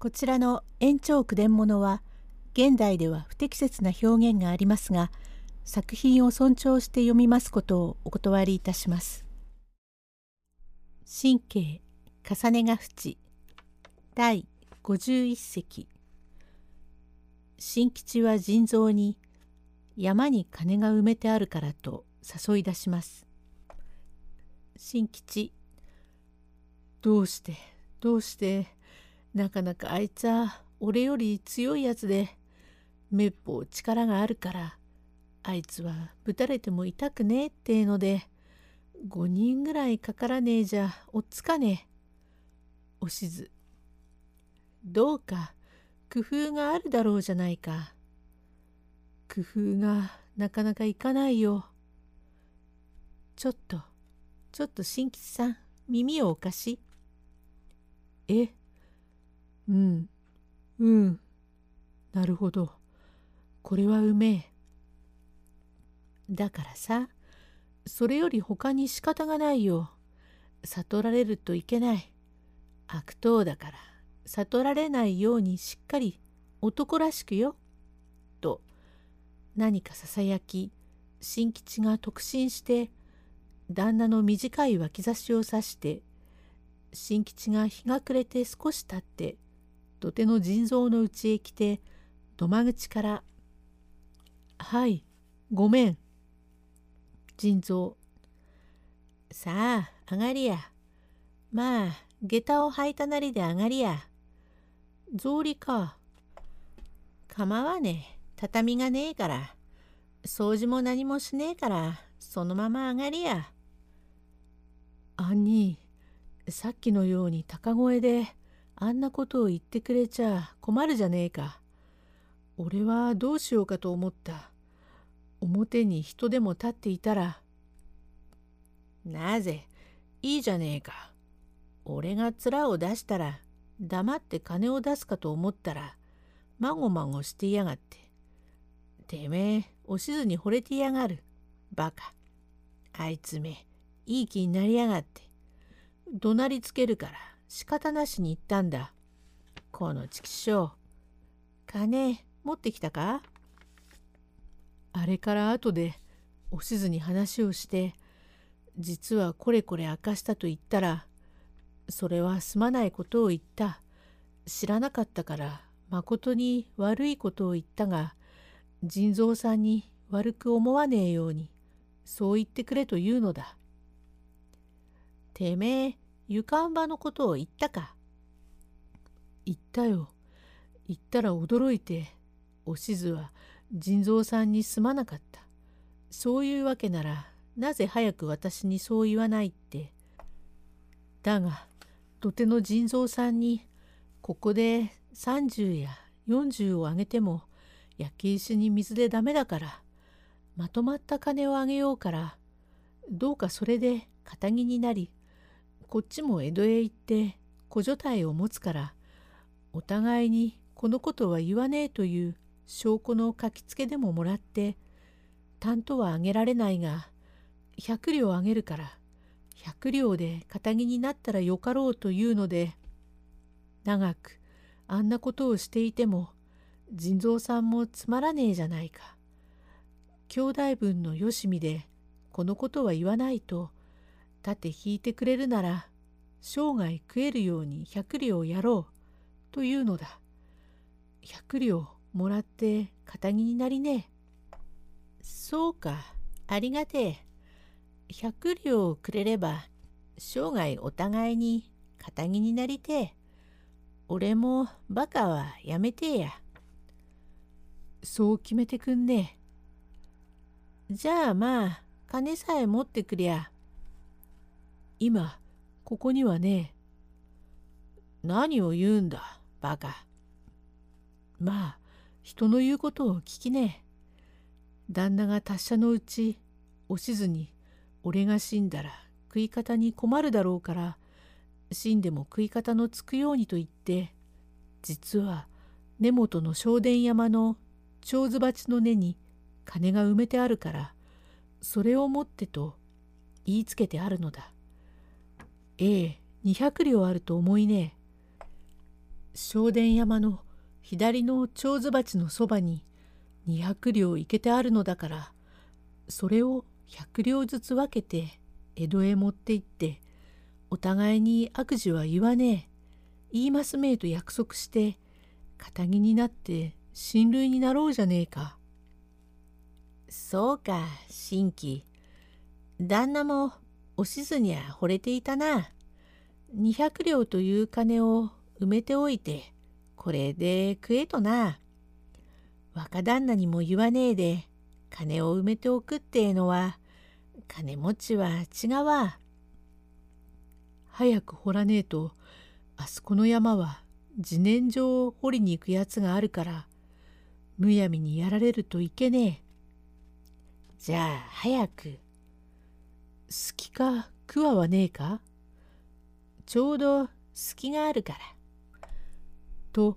こちらの延長句伝物は現代では不適切な表現がありますが作品を尊重して読みますことをお断りいたします。神経重ねが淵第51隻新吉は腎臓に山に金が埋めてあるからと誘い出します。新吉どうしてどうしてなかなかあいつは俺より強いやつでめっぽう力があるからあいつはぶたれても痛くねえってえので5人ぐらいかからねえじゃおっつかねえ。おしずどうか工夫があるだろうじゃないか。工夫がなかなかいかないよ。ちょっと、ちょっと新吉さん、耳をお貸し。えうん、うん。なるほど。これはうめえ。だからさ、それより他に仕方がないよ。悟られるといけない。悪党だから悟られないようにしっかり男らしくよ。と何かささやき新吉が特進して旦那の短い脇差しを指して新吉が日が暮れて少し経って土手の腎臓のうちへ来て土間口から「はいごめん」腎臓「さあ上がりや。まあ下駄を履いたなりで上がりや。草履か。構わねえ。畳がねえから。掃除も何もしねえからそのまま上がりや。兄さっきのように高声であんなことを言ってくれちゃ困るじゃねえか。俺はどうしようかと思った。表に人でも立っていたら。なぜいいじゃねえか。俺が面を出したら黙って金を出すかと思ったらまごまごしてやがって。てめえおしずに惚れてやがる。バカ。あいつめいい気になりやがって。怒鳴りつけるから仕方なしに言ったんだ。この畜生。金持ってきたか？あれから後でおしずに話をして実はこれこれ明かしたと言ったらそれはすまないことを言った。知らなかったからまことに悪いことを言ったが腎臓さんに悪く思わねえようにそう言ってくれというのだ。てめえ床んばのことを言ったか？言ったよ。言ったら驚いておしずは腎臓さんにすまなかった。そういうわけならなぜ早く私にそう言わないって？だが土手の腎臓さんにここで30や40をあげても焼き石に水でダメだからまとまった金をあげようからどうかそれで堅気になりこっちも江戸へ行って小女体を持つからお互いにこのことは言わねえという証拠の書きつけでももらって担当はあげられないが100両あげるから百両で堅気になったらよかろうというので長くあんなことをしていても腎臓さんもつまらねえじゃないか。兄弟分のよしみでこのことは言わないと盾引いてくれるなら生涯食えるように百両やろうというのだ。百両もらって堅気になりねえ。そうかありがてえ。百両くれれば生涯お互いに堅気になりてえ。俺もバカはやめてえや。そう決めてくんねえ。じゃあまあ金さえ持ってくりゃ。今ここにはね。何を言うんだバカ。まあ人の言うことを聞きねえ。旦那が達者のうちおしずに俺が死んだら食い方に困るだろうから死んでも食い方のつくようにと言って実は根本の正殿山の蝶ズ鉢の根に金が埋めてあるからそれを持ってと言いつけてあるのだ。ええ200両あると思いね。え正殿山の左の蝶子鉢のそばに200両いけてあるのだからそれを100両ずつ分けて江戸へ持って行ってお互いに悪事は言わねえ。言いますめえと約束して堅気になって親類になろうじゃねえか。そうか新規。旦那もおしずにゃ惚れていたな。200両という金を埋めておいてこれで食えとな。若旦那にも言わねえで金を埋めておくってえのは金持ちは違うわ。早く掘らねえとあそこの山は自然薯を掘りに行くやつがあるからむやみにやられるといけねえ。じゃあ早く。好きかくわはねえか？ちょうど隙があるから。と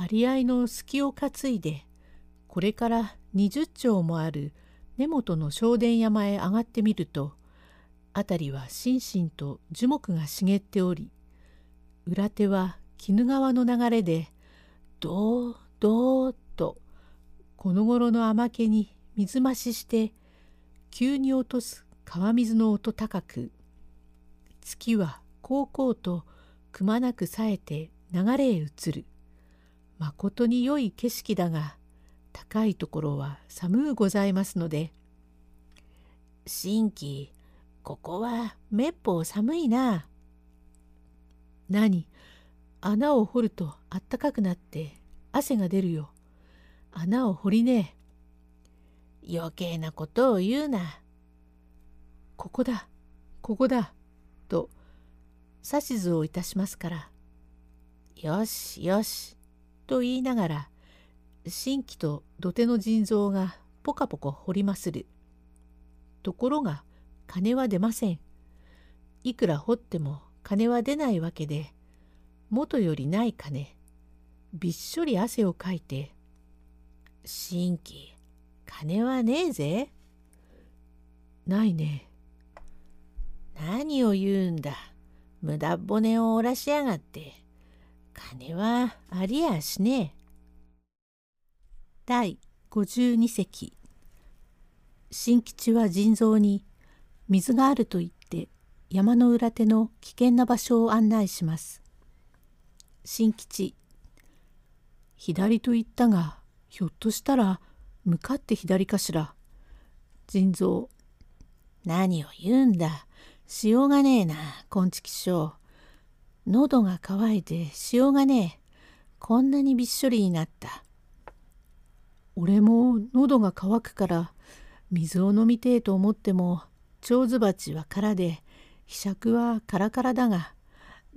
有り合いの隙を担いでこれから20丁もある根本の正殿山へ上がってみると辺りはしんしんと樹木が茂っており裏手は鬼怒川の流れでどうどうとこの頃の甘気に水増しして急に落とす川水の音高く月はこうこうとくまなくさえて流れへ移るまことに良い景色だが高いところは寒うございますので「新規ここはめっぽう寒いな」何穴を掘るとあったかくなって汗が出るよ。穴を掘りねえ。余計なことを言うな。ここだ、ここだ、と指図をいたしますから。よしよし、と言いながら、新規と土手の腎臓がポカポカ掘りまする。ところが金は出ません。いくら掘っても金は出ないわけで、元よりない金、びっしょり汗をかいて、新規、金はねえぜ。ないね。何を言うんだ。無駄骨を折らしやがって。金はありやしねえ。第52隻新吉は腎臓に水があると言って山の裏手の危険な場所を案内します。新吉左と言ったがひょっとしたら向かって左かしら。腎臓何を言うんだ。しようがねえな、こんちきしょう。喉が渇いてしようがねえ。こんなにびっしょりになった。俺も喉が渇くから水を飲みてえと思っても蝶子鉢は空でひしゃくはカラカラだが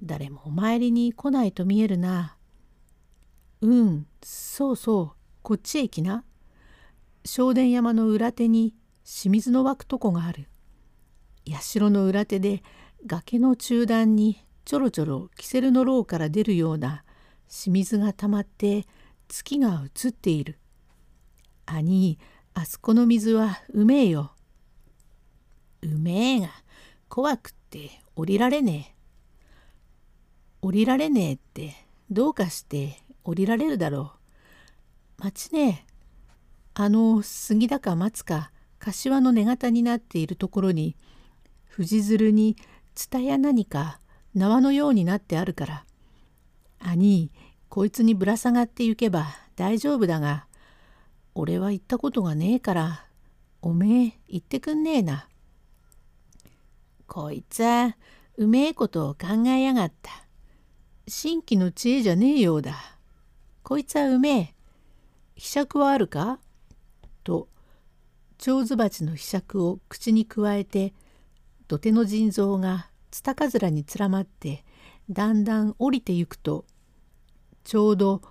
誰もお参りに来ないと見えるな。うんそうそうこっちへ行きな。正殿山の裏手に清水の湧くとこがある。社の裏手で崖の中段にちょろちょろキセルの牢から出るような清水がたまって月が映っている。兄あそこの水はうめえよ。うめえが怖くって降りられねえ。降りられねえってどうかして降りられるだろう。待ちねえ。あの杉だか松か柏の根型になっているところに藤鶴に蔦や何か縄のようになってあるから。兄こいつにぶら下がって行けば大丈夫だが俺は行ったことがねえからおめえ行ってくんねえな。こいつはうめえことを考えやがった。新規の知恵じゃねえようだ。こいつはうめえ。ひしゃくはあるか？と蝶子鉢のひしゃくを口にくわえて土手の腎臓がツタかずらにつらまってだんだん降りてゆくとちょうど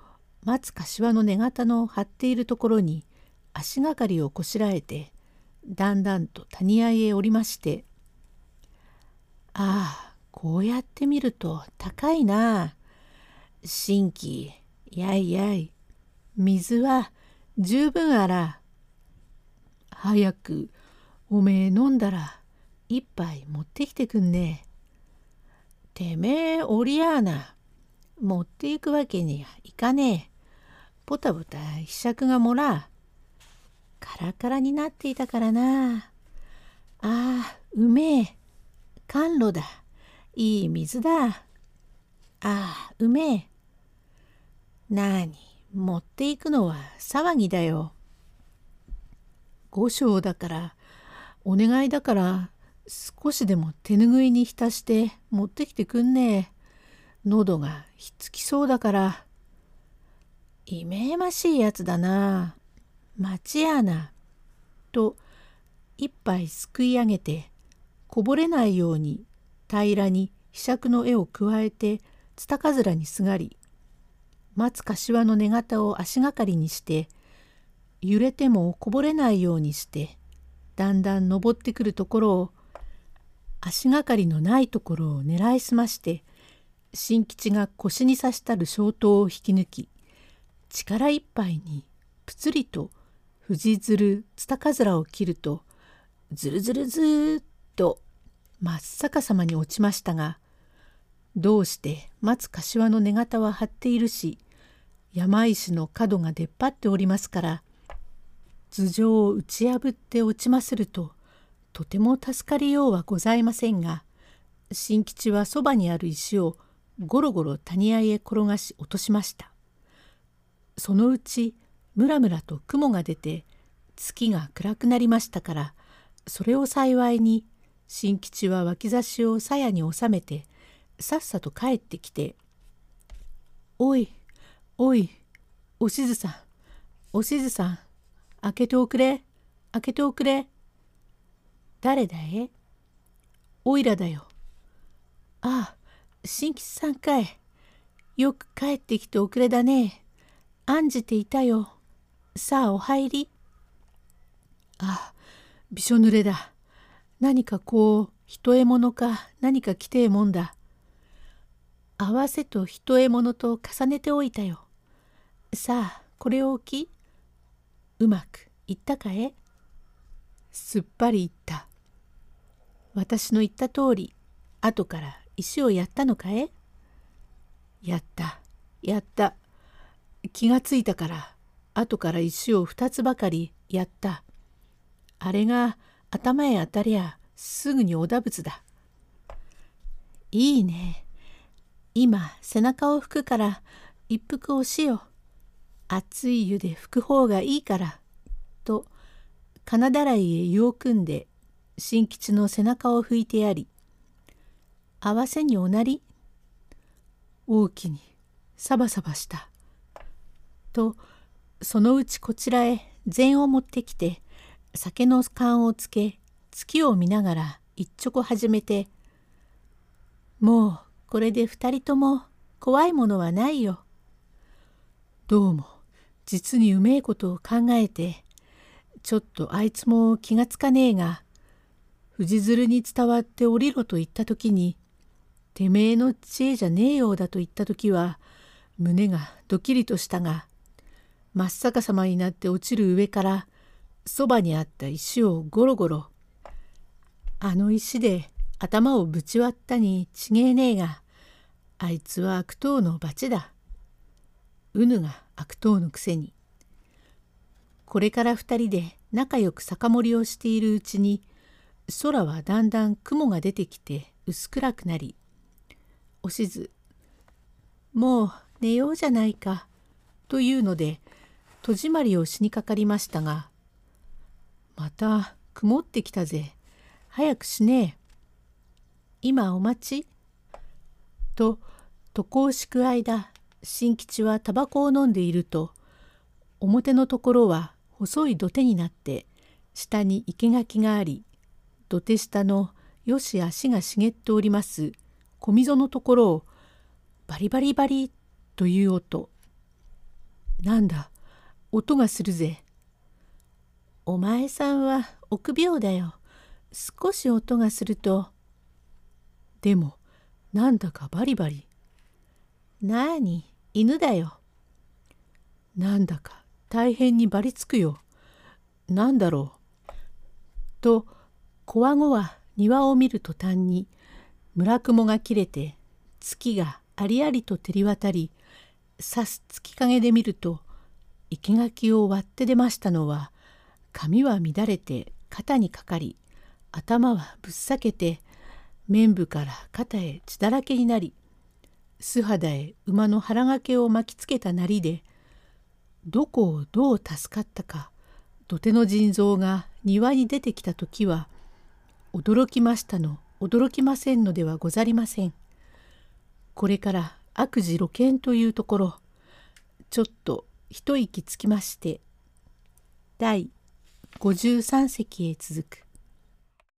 松柏の根型の張っているところに足がかりをこしらえてだんだんと谷合へ降りまして「ああこうやって見ると高いな。新規やいやい水は十分あら。早くおめえ飲んだら一杯持ってきてくんねてめえおりやな。持っていくわけにはいかねえ。ポタポタひしゃくがもらカラカラになっていたからな。ああ、うめえ。甘露だ。いい水だ。ああ、うめえ。なに、持っていくのは騒ぎだよ。五章だから、お願いだから、少しでも手ぬぐいに浸して持ってきてくんねえ。喉がひっつきそうだから。いめえましいやつだな。町やな。と一杯すくい上げてこぼれないように平らにひしゃくの絵を加えてつたかずらにすがり松柏の根型を足がかりにして揺れてもこぼれないようにしてだんだん登ってくるところを足がかりのないところを狙いすまして新吉が腰に刺したる小刀を引き抜き力いっぱいにぷつりと藤鶴つたかずらを切るとずるずるずーっと真っ逆さまに落ちましたがどうして松柏の根型は張っているし山石の角が出っ張っておりますから頭上を打ち破って落ちまするととても助かりようはございませんが新吉はそばにある石をゴロゴロ谷合へ転がし落としました。そのうちむらむらと雲が出て月が暗くなりましたからそれを幸いに新吉は脇差しを鞘に収めてさっさと帰ってきて「おいおいおしずさんおしずさん開けておくれ開けておくれ」誰だい？おいらだよ。ああ、新吉さんかい。よく帰ってきておくれだね。案じていたよ。さあお入り。ああ、びしょ濡れだ。何かこう、人獲物か何か来てえもんだ。合わせと人獲物と重ねておいたよ。さあ、これを置き。うまくいったかえすっぱりいった。私の言った通り、後から石をやったのかえ？やった、やった。気がついたから、後から石を二つばかりやった。あれが頭へ当たりゃすぐにおだぶつだ。いいね。今背中を拭くから一服をしよう。熱い湯で拭く方がいいから。金だらいへ湯を組んで新吉の背中を拭いてやり「合わせにおなり」大きにサバサバした。とそのうちこちらへ膳を持ってきて酒の缶をつけ月を見ながら一直始めて「もうこれで二人とも怖いものはないよ」どうも実にうめえことを考えてちょっとあいつも気がつかねえが藤鶴に伝わって降りろと言った時にてめえの知恵じゃねえようだと言った時は胸がドキリとしたが真っ逆さまになって落ちる上からそばにあった石をゴロゴロあの石で頭をぶち割ったにちげえねえがあいつは悪党の罰だ。うぬが悪党のくせに。これから二人で仲良く酒盛りをしているうちに空はだんだん雲が出てきて薄暗くなりおしずもう寝ようじゃないかというので戸締まりをしにかかりましたが「また曇ってきたぜ。早くしね。え」「今お待ち」と床を敷く間新吉はタバコを飲んでいると表のところは細い土手になって下に生垣があり土手下のよし足が茂っております小溝のところをバリバリバリという音なんだ音がするぜ。お前さんは臆病だよ。少し音がすると。でもなんだかバリバリ。なあに犬だよ。なんだか大変にばりつくよ。なんだろう。とこわごわ庭を見る途端に村雲が切れて月がありありと照り渡りさす月影で見ると生垣を割って出ましたのは髪は乱れて肩にかかり頭はぶっ裂けて面部から肩へ血だらけになり素肌へ馬の腹掛けを巻きつけたなりでどこをどう助かったか土手の腎臓が庭に出てきた時は驚きましたの驚きませんのではござりません。これから悪事露見というところちょっと一息つきまして第53席へ続く